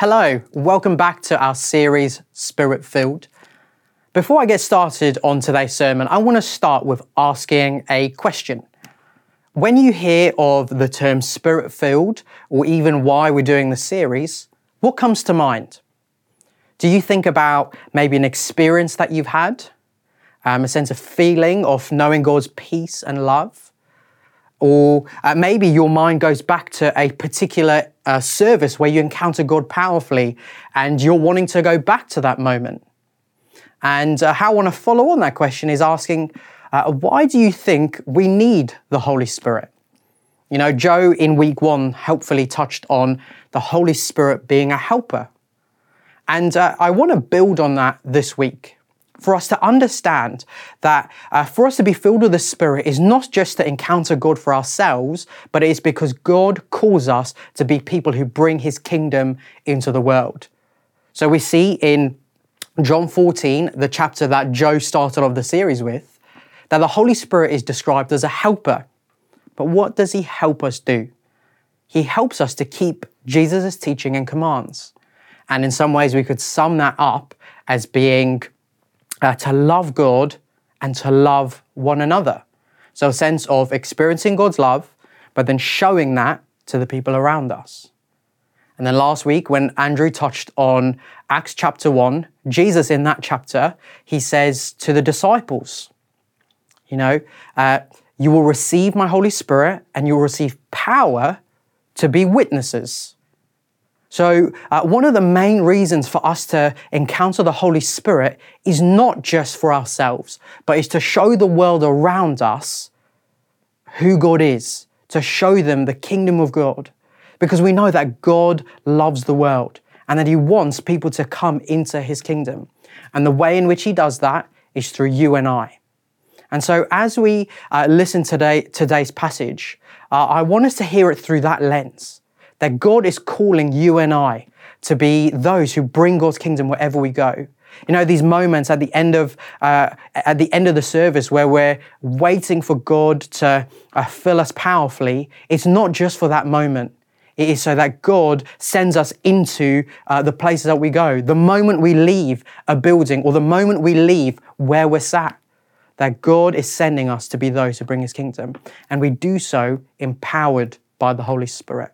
Hello, welcome back to our series Spirit Filled. Before I get started on today's sermon, I want to start with asking a question. When you hear of the term Spirit Filled, or even why we're doing the series, what comes to mind? Do you think about maybe an experience that you've had, um, a sense of feeling of knowing God's peace and love? Or uh, maybe your mind goes back to a particular uh, service where you encounter God powerfully and you're wanting to go back to that moment. And uh, how I want to follow on that question is asking, uh, why do you think we need the Holy Spirit? You know, Joe in week one helpfully touched on the Holy Spirit being a helper. And uh, I want to build on that this week for us to understand that uh, for us to be filled with the Spirit is not just to encounter God for ourselves, but it is because God calls us to be people who bring His kingdom into the world. So we see in John 14, the chapter that Joe started off the series with, that the Holy Spirit is described as a helper. But what does He help us do? He helps us to keep Jesus' teaching and commands. And in some ways, we could sum that up as being uh, to love God and to love one another. So, a sense of experiencing God's love, but then showing that to the people around us. And then last week, when Andrew touched on Acts chapter 1, Jesus in that chapter, he says to the disciples, you know, uh, you will receive my Holy Spirit and you will receive power to be witnesses. So, uh, one of the main reasons for us to encounter the Holy Spirit is not just for ourselves, but is to show the world around us who God is, to show them the kingdom of God. Because we know that God loves the world and that He wants people to come into His kingdom. And the way in which He does that is through you and I. And so, as we uh, listen today today's passage, uh, I want us to hear it through that lens that God is calling you and I to be those who bring God's kingdom wherever we go. You know, these moments at the end of uh, at the end of the service where we're waiting for God to uh, fill us powerfully. It's not just for that moment. It is so that God sends us into uh, the places that we go. The moment we leave a building or the moment we leave where we're sat, that God is sending us to be those who bring His kingdom, and we do so empowered by the Holy Spirit.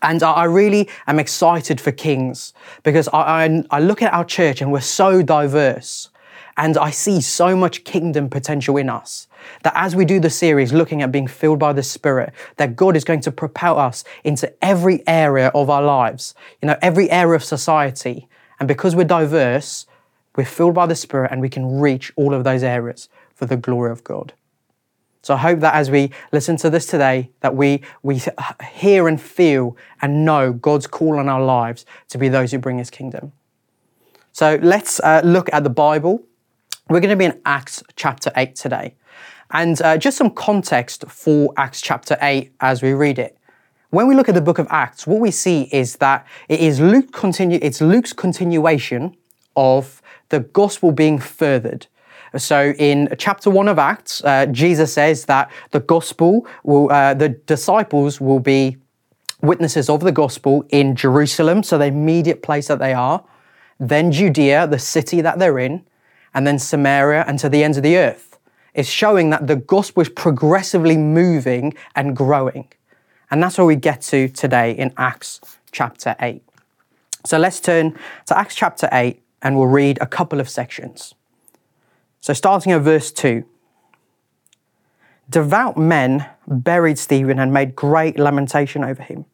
And I really am excited for Kings because I, I, I, look at our church and we're so diverse. And I see so much kingdom potential in us that as we do the series looking at being filled by the Spirit, that God is going to propel us into every area of our lives, you know, every area of society. And because we're diverse, we're filled by the Spirit and we can reach all of those areas for the glory of God. So I hope that as we listen to this today, that we, we hear and feel and know God's call on our lives to be those who bring his kingdom. So let's uh, look at the Bible. We're going to be in Acts chapter 8 today. And uh, just some context for Acts chapter 8 as we read it. When we look at the book of Acts, what we see is that it is Luke continue, it's Luke's continuation of the gospel being furthered. So in chapter one of Acts, uh, Jesus says that the gospel will, uh, the disciples will be witnesses of the gospel in Jerusalem, so the immediate place that they are, then Judea, the city that they're in, and then Samaria and to the ends of the earth. It's showing that the gospel is progressively moving and growing. And that's where we get to today in Acts chapter 8. So let's turn to Acts chapter 8 and we'll read a couple of sections. So, starting at verse 2 Devout men buried Stephen and made great lamentation over him.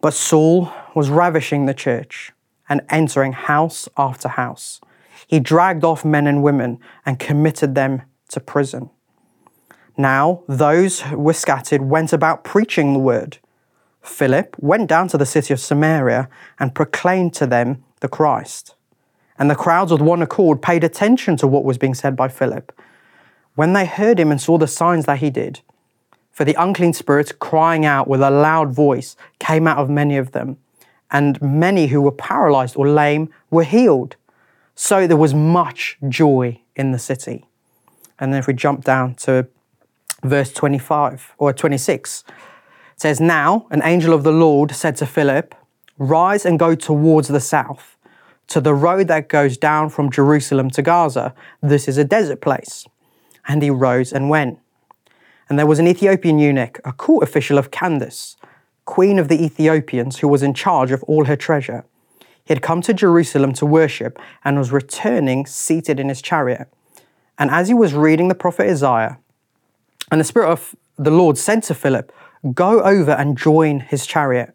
But Saul was ravishing the church and entering house after house. He dragged off men and women and committed them to prison. Now, those who were scattered went about preaching the word. Philip went down to the city of Samaria and proclaimed to them the Christ. And the crowds with one accord paid attention to what was being said by Philip when they heard him and saw the signs that he did. For the unclean spirits, crying out with a loud voice, came out of many of them, and many who were paralyzed or lame were healed. So there was much joy in the city. And then if we jump down to verse 25 or 26, it says, Now an angel of the Lord said to Philip, Rise and go towards the south, to the road that goes down from Jerusalem to Gaza. This is a desert place. And he rose and went. And there was an Ethiopian eunuch, a court official of Candace, queen of the Ethiopians, who was in charge of all her treasure. He had come to Jerusalem to worship and was returning seated in his chariot. And as he was reading the prophet Isaiah, and the Spirit of the Lord said to Philip, Go over and join his chariot.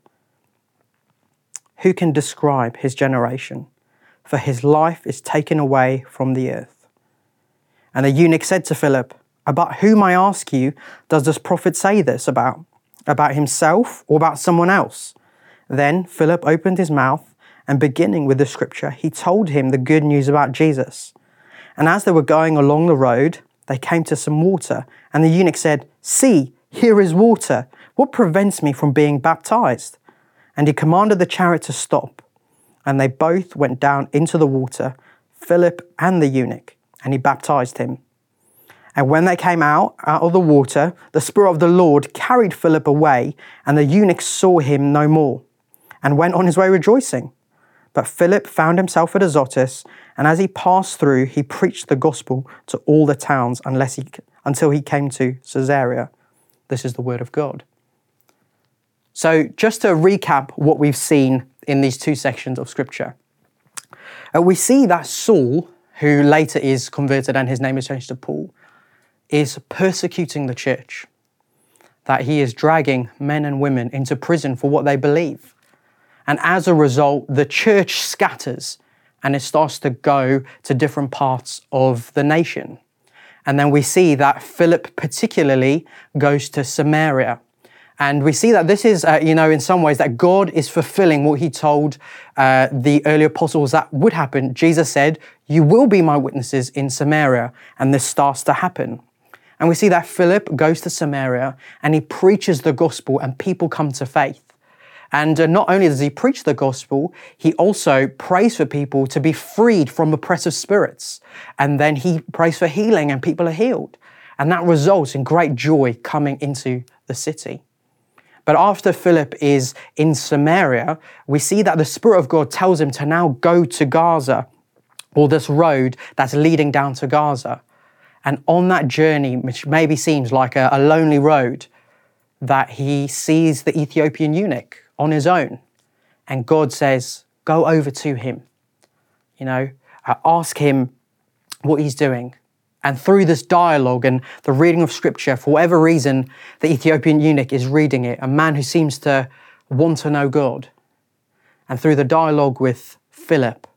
Who can describe his generation? For his life is taken away from the earth. And the eunuch said to Philip, About whom, I ask you, does this prophet say this about? About himself or about someone else? Then Philip opened his mouth, and beginning with the scripture, he told him the good news about Jesus. And as they were going along the road, they came to some water, and the eunuch said, See, here is water. What prevents me from being baptized? And he commanded the chariot to stop. And they both went down into the water, Philip and the eunuch, and he baptized him. And when they came out, out of the water, the Spirit of the Lord carried Philip away, and the eunuch saw him no more, and went on his way rejoicing. But Philip found himself at Azotus, and as he passed through, he preached the gospel to all the towns unless he, until he came to Caesarea. This is the word of God. So, just to recap what we've seen in these two sections of Scripture, uh, we see that Saul, who later is converted and his name is changed to Paul, is persecuting the church. That he is dragging men and women into prison for what they believe. And as a result, the church scatters and it starts to go to different parts of the nation. And then we see that Philip, particularly, goes to Samaria and we see that this is, uh, you know, in some ways, that God is fulfilling what he told uh, the early apostles that would happen. Jesus said, You will be my witnesses in Samaria. And this starts to happen. And we see that Philip goes to Samaria and he preaches the gospel, and people come to faith. And uh, not only does he preach the gospel, he also prays for people to be freed from oppressive spirits. And then he prays for healing, and people are healed. And that results in great joy coming into the city. But after Philip is in Samaria, we see that the Spirit of God tells him to now go to Gaza, or this road that's leading down to Gaza. And on that journey, which maybe seems like a, a lonely road, that he sees the Ethiopian eunuch on his own. And God says, Go over to him. You know, uh, ask him what he's doing. And through this dialogue and the reading of scripture, for whatever reason, the Ethiopian eunuch is reading it, a man who seems to want to know God. And through the dialogue with Philip,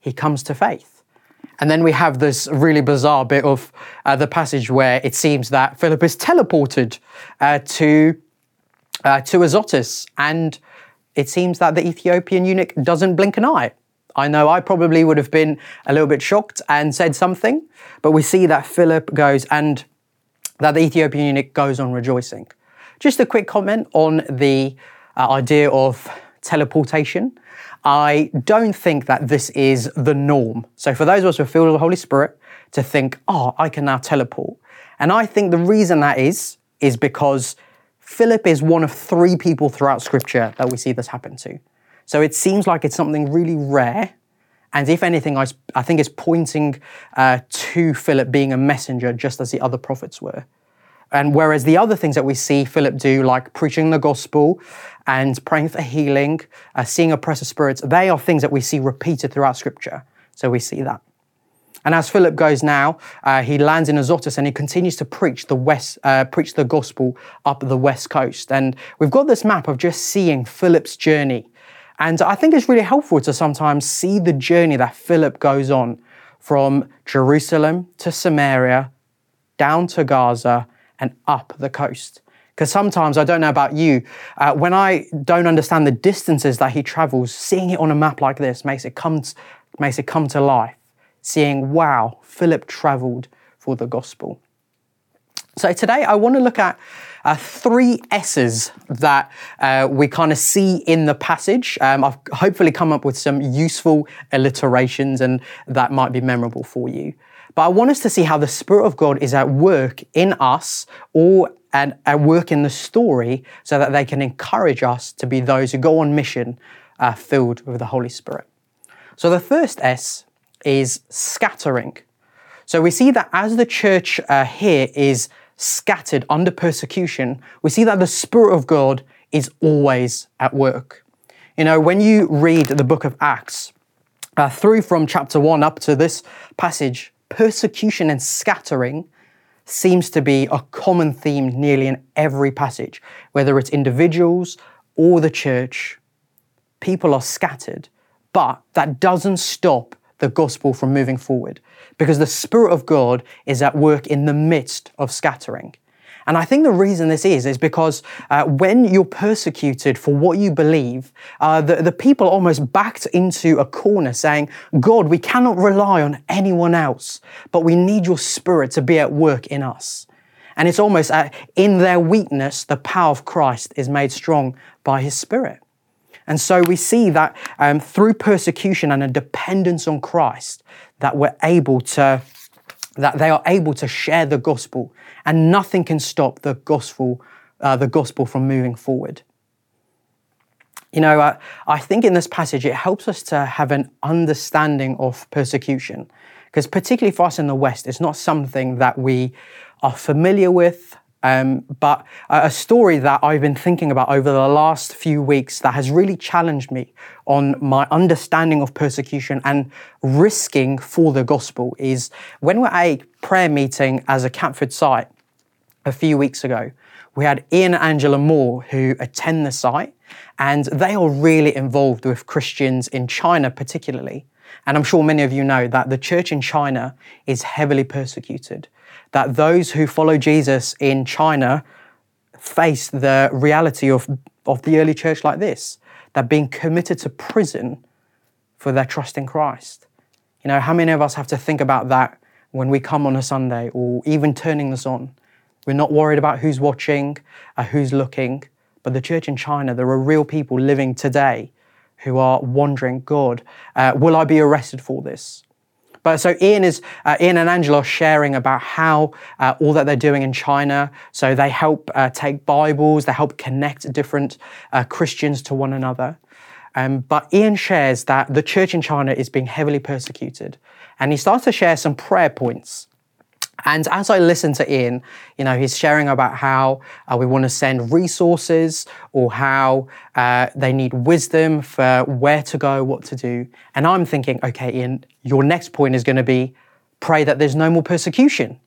he comes to faith. And then we have this really bizarre bit of uh, the passage where it seems that Philip is teleported uh, to, uh, to Azotus. And it seems that the Ethiopian eunuch doesn't blink an eye. I know I probably would have been a little bit shocked and said something, but we see that Philip goes and that the Ethiopian eunuch goes on rejoicing. Just a quick comment on the uh, idea of teleportation. I don't think that this is the norm. So, for those of us who are filled with the Holy Spirit, to think, oh, I can now teleport. And I think the reason that is, is because Philip is one of three people throughout Scripture that we see this happen to. So it seems like it's something really rare. And if anything, I, I think it's pointing uh, to Philip being a messenger just as the other prophets were. And whereas the other things that we see Philip do, like preaching the gospel and praying for healing, uh, seeing oppressive spirits, they are things that we see repeated throughout Scripture. So we see that. And as Philip goes now, uh, he lands in Azotus and he continues to preach the west, uh, preach the gospel up the west coast. And we've got this map of just seeing Philip's journey and I think it's really helpful to sometimes see the journey that Philip goes on from Jerusalem to Samaria, down to Gaza, and up the coast. Because sometimes, I don't know about you, uh, when I don't understand the distances that he travels, seeing it on a map like this makes it come, to, makes it come to life. Seeing, wow, Philip traveled for the gospel. So today I want to look at uh, three S's that uh, we kind of see in the passage. Um, I've hopefully come up with some useful alliterations and that might be memorable for you. But I want us to see how the Spirit of God is at work in us or at work in the story so that they can encourage us to be those who go on mission uh, filled with the Holy Spirit. So the first S is scattering. So we see that as the church uh, here is scattered under persecution, we see that the Spirit of God is always at work. You know, when you read the book of Acts, uh, through from chapter 1 up to this passage, persecution and scattering seems to be a common theme nearly in every passage, whether it's individuals or the church. People are scattered, but that doesn't stop the gospel from moving forward because the Spirit of God is at work in the midst of scattering. And I think the reason this is, is because uh, when you're persecuted for what you believe, uh, the, the people almost backed into a corner saying, God, we cannot rely on anyone else, but we need your spirit to be at work in us. And it's almost uh, in their weakness, the power of Christ is made strong by his spirit. And so we see that um, through persecution and a dependence on Christ, that we're able to, that they are able to share the gospel, and nothing can stop the gospel, uh, the gospel from moving forward. You know, uh, I think in this passage it helps us to have an understanding of persecution, because particularly for us in the West, it's not something that we are familiar with. Um, but a story that I've been thinking about over the last few weeks that has really challenged me on my understanding of persecution and risking for the gospel is when we're at a prayer meeting as a Catford site a few weeks ago, we had Ian and Angela Moore who attend the site, and they are really involved with Christians in China, particularly. And I'm sure many of you know that the church in China is heavily persecuted that those who follow Jesus in China face the reality of, of the early church like this that being committed to prison for their trust in Christ. You know, how many of us have to think about that when we come on a Sunday or even turning this on? We're not worried about who's watching, or who's looking, but the church in China, there are real people living today who are wondering, God, uh, will I be arrested for this? But so Ian is uh, Ian and Angela are sharing about how uh, all that they're doing in China. So they help uh, take Bibles, they help connect different uh, Christians to one another. Um, but Ian shares that the church in China is being heavily persecuted, and he starts to share some prayer points. And as I listen to Ian, you know, he's sharing about how uh, we want to send resources or how uh, they need wisdom for where to go, what to do. And I'm thinking, okay, Ian, your next point is going to be pray that there's no more persecution.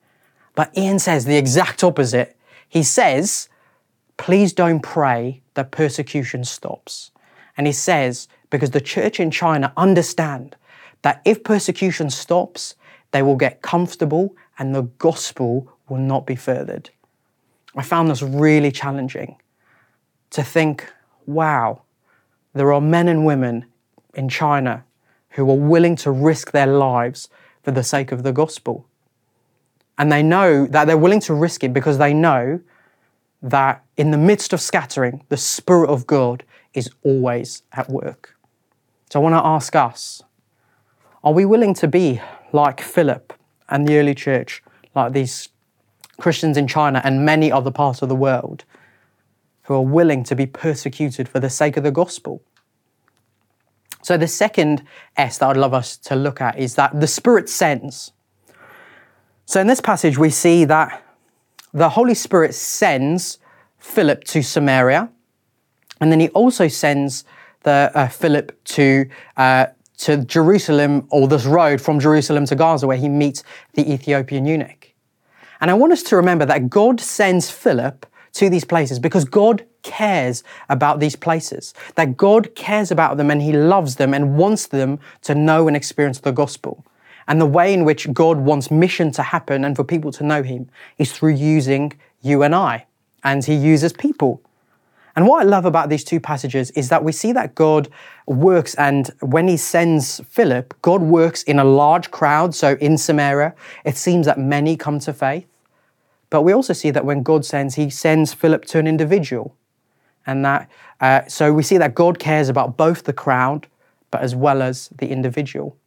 But Ian says the exact opposite. He says, please don't pray that persecution stops. And he says, because the church in China understand that if persecution stops, they will get comfortable and the gospel will not be furthered. I found this really challenging to think, wow, there are men and women in China who are willing to risk their lives for the sake of the gospel. And they know that they're willing to risk it because they know that in the midst of scattering, the Spirit of God is always at work. So I want to ask us are we willing to be like Philip and the early church, like these Christians in China and many other parts of the world, who are willing to be persecuted for the sake of the gospel. So, the second S that I'd love us to look at is that the Spirit sends. So, in this passage, we see that the Holy Spirit sends Philip to Samaria, and then he also sends the uh, Philip to uh, to Jerusalem, or this road from Jerusalem to Gaza, where he meets the Ethiopian eunuch. And I want us to remember that God sends Philip to these places because God cares about these places, that God cares about them and He loves them and wants them to know and experience the gospel. And the way in which God wants mission to happen and for people to know Him is through using you and I and he uses people. And what I love about these two passages is that we see that God works, and when he sends Philip, God works in a large crowd. So in Samaria, it seems that many come to faith. But we also see that when God sends, he sends Philip to an individual. And that, uh, so we see that God cares about both the crowd, but as well as the individual.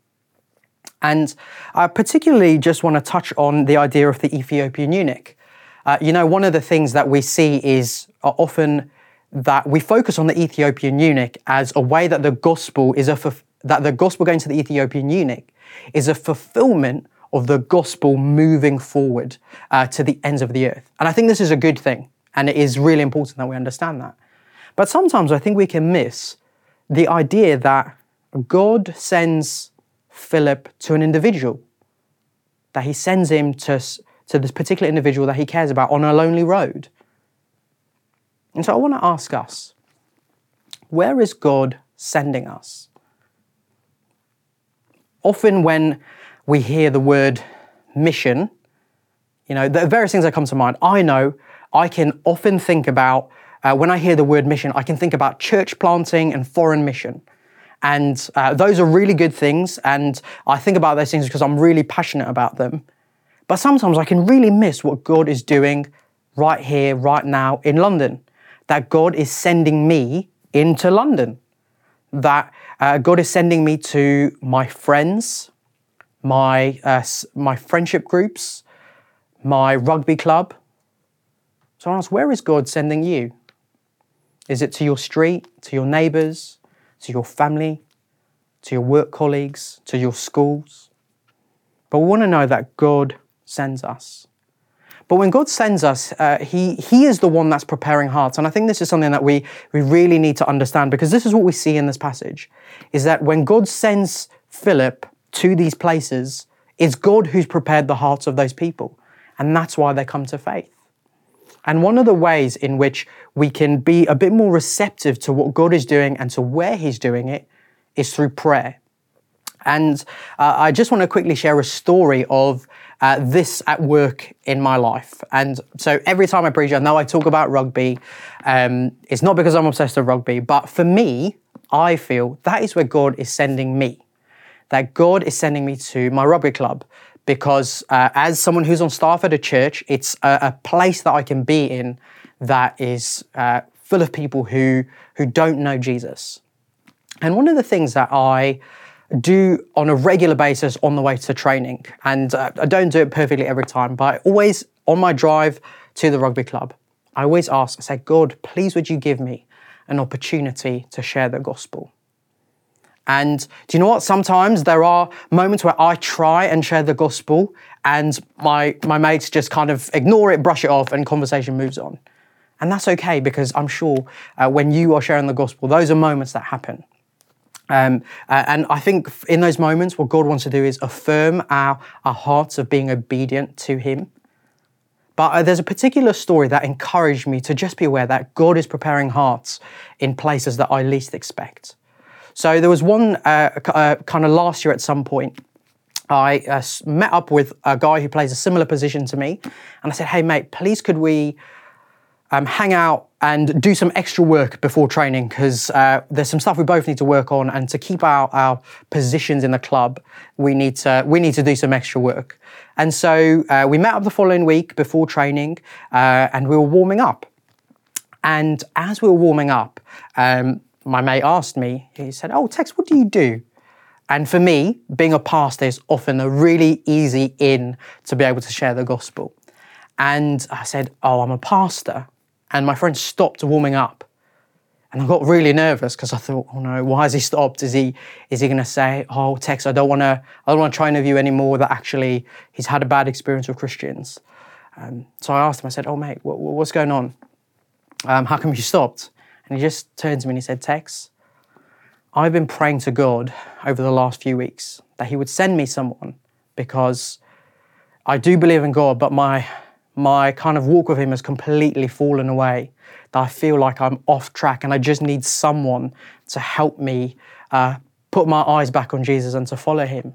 And I particularly just want to touch on the idea of the Ethiopian eunuch. Uh, you know, one of the things that we see is uh, often that we focus on the Ethiopian eunuch as a way that the gospel is a that the gospel going to the Ethiopian eunuch is a fulfillment of the gospel moving forward uh, to the ends of the earth. And I think this is a good thing, and it is really important that we understand that. But sometimes I think we can miss the idea that God sends Philip to an individual, that he sends him to, to this particular individual that he cares about on a lonely road. And so I want to ask us where is God sending us? Often, when we hear the word mission, you know, the various things that come to mind. I know I can often think about, uh, when I hear the word mission, I can think about church planting and foreign mission. And uh, those are really good things. And I think about those things because I'm really passionate about them. But sometimes I can really miss what God is doing right here, right now in London that God is sending me into London, that uh, God is sending me to my friends, my, uh, my friendship groups, my rugby club. So I ask, where is God sending you? Is it to your street, to your neighbours, to your family, to your work colleagues, to your schools? But we want to know that God sends us. But when God sends us, uh, he, he is the one that's preparing hearts. And I think this is something that we, we really need to understand because this is what we see in this passage is that when God sends Philip to these places, it's God who's prepared the hearts of those people. And that's why they come to faith. And one of the ways in which we can be a bit more receptive to what God is doing and to where He's doing it is through prayer. And uh, I just want to quickly share a story of uh, this at work in my life. And so every time I preach, I know I talk about rugby. Um, it's not because I'm obsessed with rugby, but for me, I feel that is where God is sending me. That God is sending me to my rugby club because uh, as someone who's on staff at a church, it's a, a place that I can be in that is uh, full of people who who don't know Jesus. And one of the things that I do on a regular basis on the way to training. And uh, I don't do it perfectly every time, but I always, on my drive to the rugby club, I always ask, I say, God, please would you give me an opportunity to share the gospel? And do you know what? Sometimes there are moments where I try and share the gospel and my, my mates just kind of ignore it, brush it off, and conversation moves on. And that's okay because I'm sure uh, when you are sharing the gospel, those are moments that happen. Um, uh, and I think in those moments, what God wants to do is affirm our, our hearts of being obedient to Him. But uh, there's a particular story that encouraged me to just be aware that God is preparing hearts in places that I least expect. So there was one uh, uh kind of last year at some point. I uh, met up with a guy who plays a similar position to me, and I said, "Hey, mate, please could we um, hang out and do some extra work before training because uh, there's some stuff we both need to work on, and to keep our, our positions in the club, we need to we need to do some extra work. And so uh, we met up the following week before training, uh, and we were warming up. And as we were warming up, um, my mate asked me. He said, "Oh, Tex, what do you do?" And for me, being a pastor is often a really easy in to be able to share the gospel. And I said, "Oh, I'm a pastor." and my friend stopped warming up. And I got really nervous because I thought, oh no, why has he stopped? Is he is he going to say, oh Tex, I don't want to, I don't want to try and interview anymore. That actually he's had a bad experience with Christians. Um, so I asked him. I said, oh mate, what, what's going on? Um, how come you stopped? And he just turned to me and he said, Tex, I've been praying to God over the last few weeks that He would send me someone because I do believe in God, but my my kind of walk with him has completely fallen away. That I feel like I'm off track and I just need someone to help me uh, put my eyes back on Jesus and to follow him.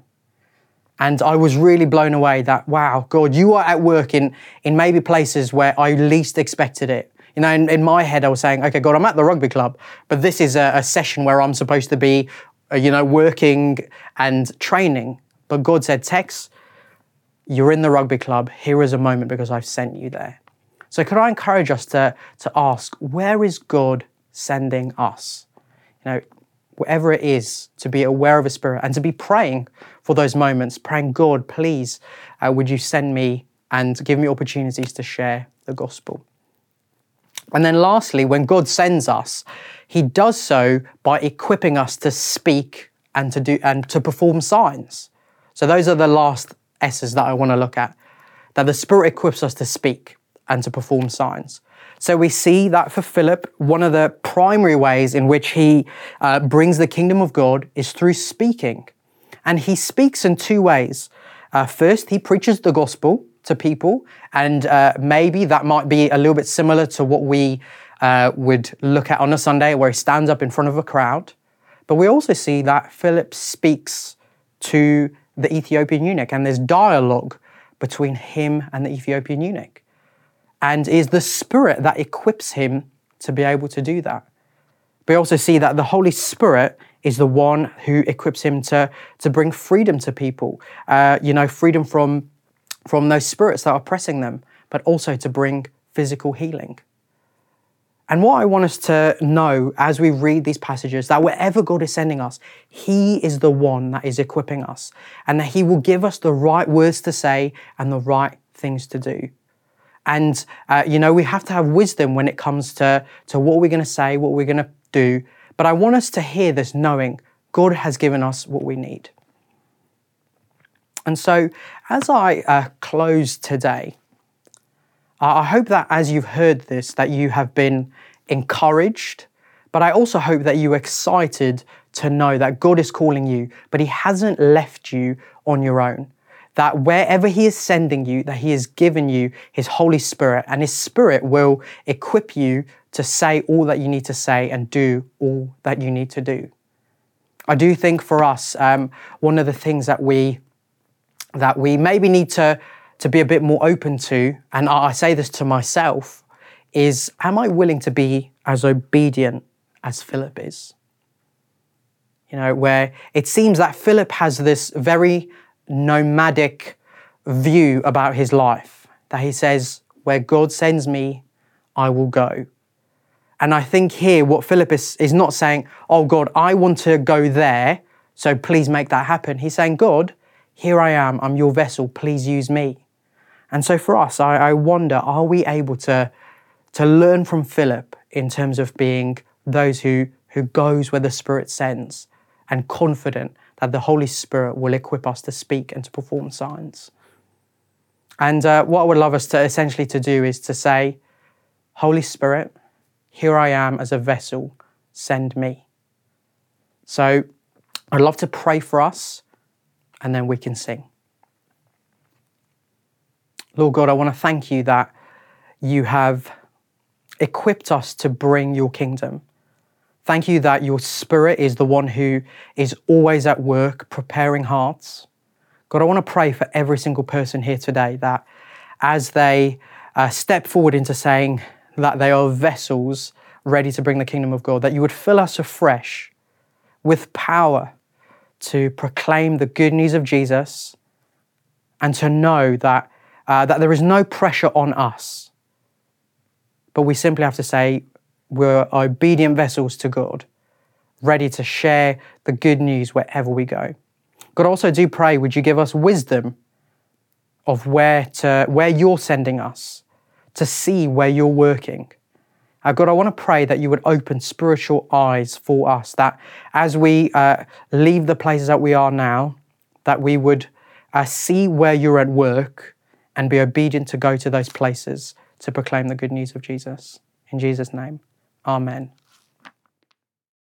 And I was really blown away that, wow, God, you are at work in, in maybe places where I least expected it. You know, in, in my head, I was saying, okay, God, I'm at the rugby club, but this is a, a session where I'm supposed to be, uh, you know, working and training. But God said, Tex, you're in the rugby club. Here is a moment because I've sent you there. So, could I encourage us to, to ask, where is God sending us? You know, whatever it is, to be aware of His Spirit and to be praying for those moments, praying, God, please, uh, would you send me and give me opportunities to share the gospel? And then lastly, when God sends us, He does so by equipping us to speak and to do and to perform signs. So those are the last S's that I want to look at. That the Spirit equips us to speak and to perform signs. So we see that for Philip, one of the primary ways in which he uh, brings the kingdom of God is through speaking. And he speaks in two ways. Uh, first, he preaches the gospel to people, and uh, maybe that might be a little bit similar to what we uh, would look at on a Sunday, where he stands up in front of a crowd. But we also see that Philip speaks to the Ethiopian eunuch, and there's dialogue between him and the Ethiopian eunuch and is the Spirit that equips him to be able to do that. We also see that the Holy Spirit is the one who equips him to, to bring freedom to people, uh, you know, freedom from, from those spirits that are oppressing them, but also to bring physical healing. And what I want us to know as we read these passages that wherever God is sending us, He is the one that is equipping us and that He will give us the right words to say and the right things to do. And, uh, you know, we have to have wisdom when it comes to, to what we're going to say, what we're going to do. But I want us to hear this knowing God has given us what we need. And so, as I uh, close today, I hope that as you've heard this, that you have been encouraged, but I also hope that you're excited to know that God is calling you, but He hasn't left you on your own that wherever He is sending you, that He has given you His Holy Spirit, and His Spirit will equip you to say all that you need to say and do all that you need to do. I do think for us, um, one of the things that we that we maybe need to to be a bit more open to, and I say this to myself, is am I willing to be as obedient as Philip is? You know, where it seems that Philip has this very nomadic view about his life that he says, Where God sends me, I will go. And I think here, what Philip is, is not saying, Oh God, I want to go there, so please make that happen. He's saying, God, here I am, I'm your vessel, please use me. And so for us, I, I wonder, are we able to, to learn from Philip in terms of being those who, who goes where the Spirit sends and confident that the Holy Spirit will equip us to speak and to perform signs. And uh, what I would love us to essentially to do is to say, Holy Spirit, here I am as a vessel, send me. So I'd love to pray for us and then we can sing. Lord God, I want to thank you that you have equipped us to bring your kingdom. Thank you that your Spirit is the one who is always at work preparing hearts. God, I want to pray for every single person here today that as they uh, step forward into saying that they are vessels ready to bring the kingdom of God, that you would fill us afresh with power to proclaim the good news of Jesus and to know that, uh, that there is no pressure on us. But we simply have to say, we're obedient vessels to God, ready to share the good news wherever we go. God, also do pray, would you give us wisdom of where to where you're sending us, to see where you're working. Uh, God, I want to pray that you would open spiritual eyes for us, that as we uh, leave the places that we are now, that we would uh, see where you're at work and be obedient to go to those places to proclaim the good news of Jesus. In Jesus' name. Amen.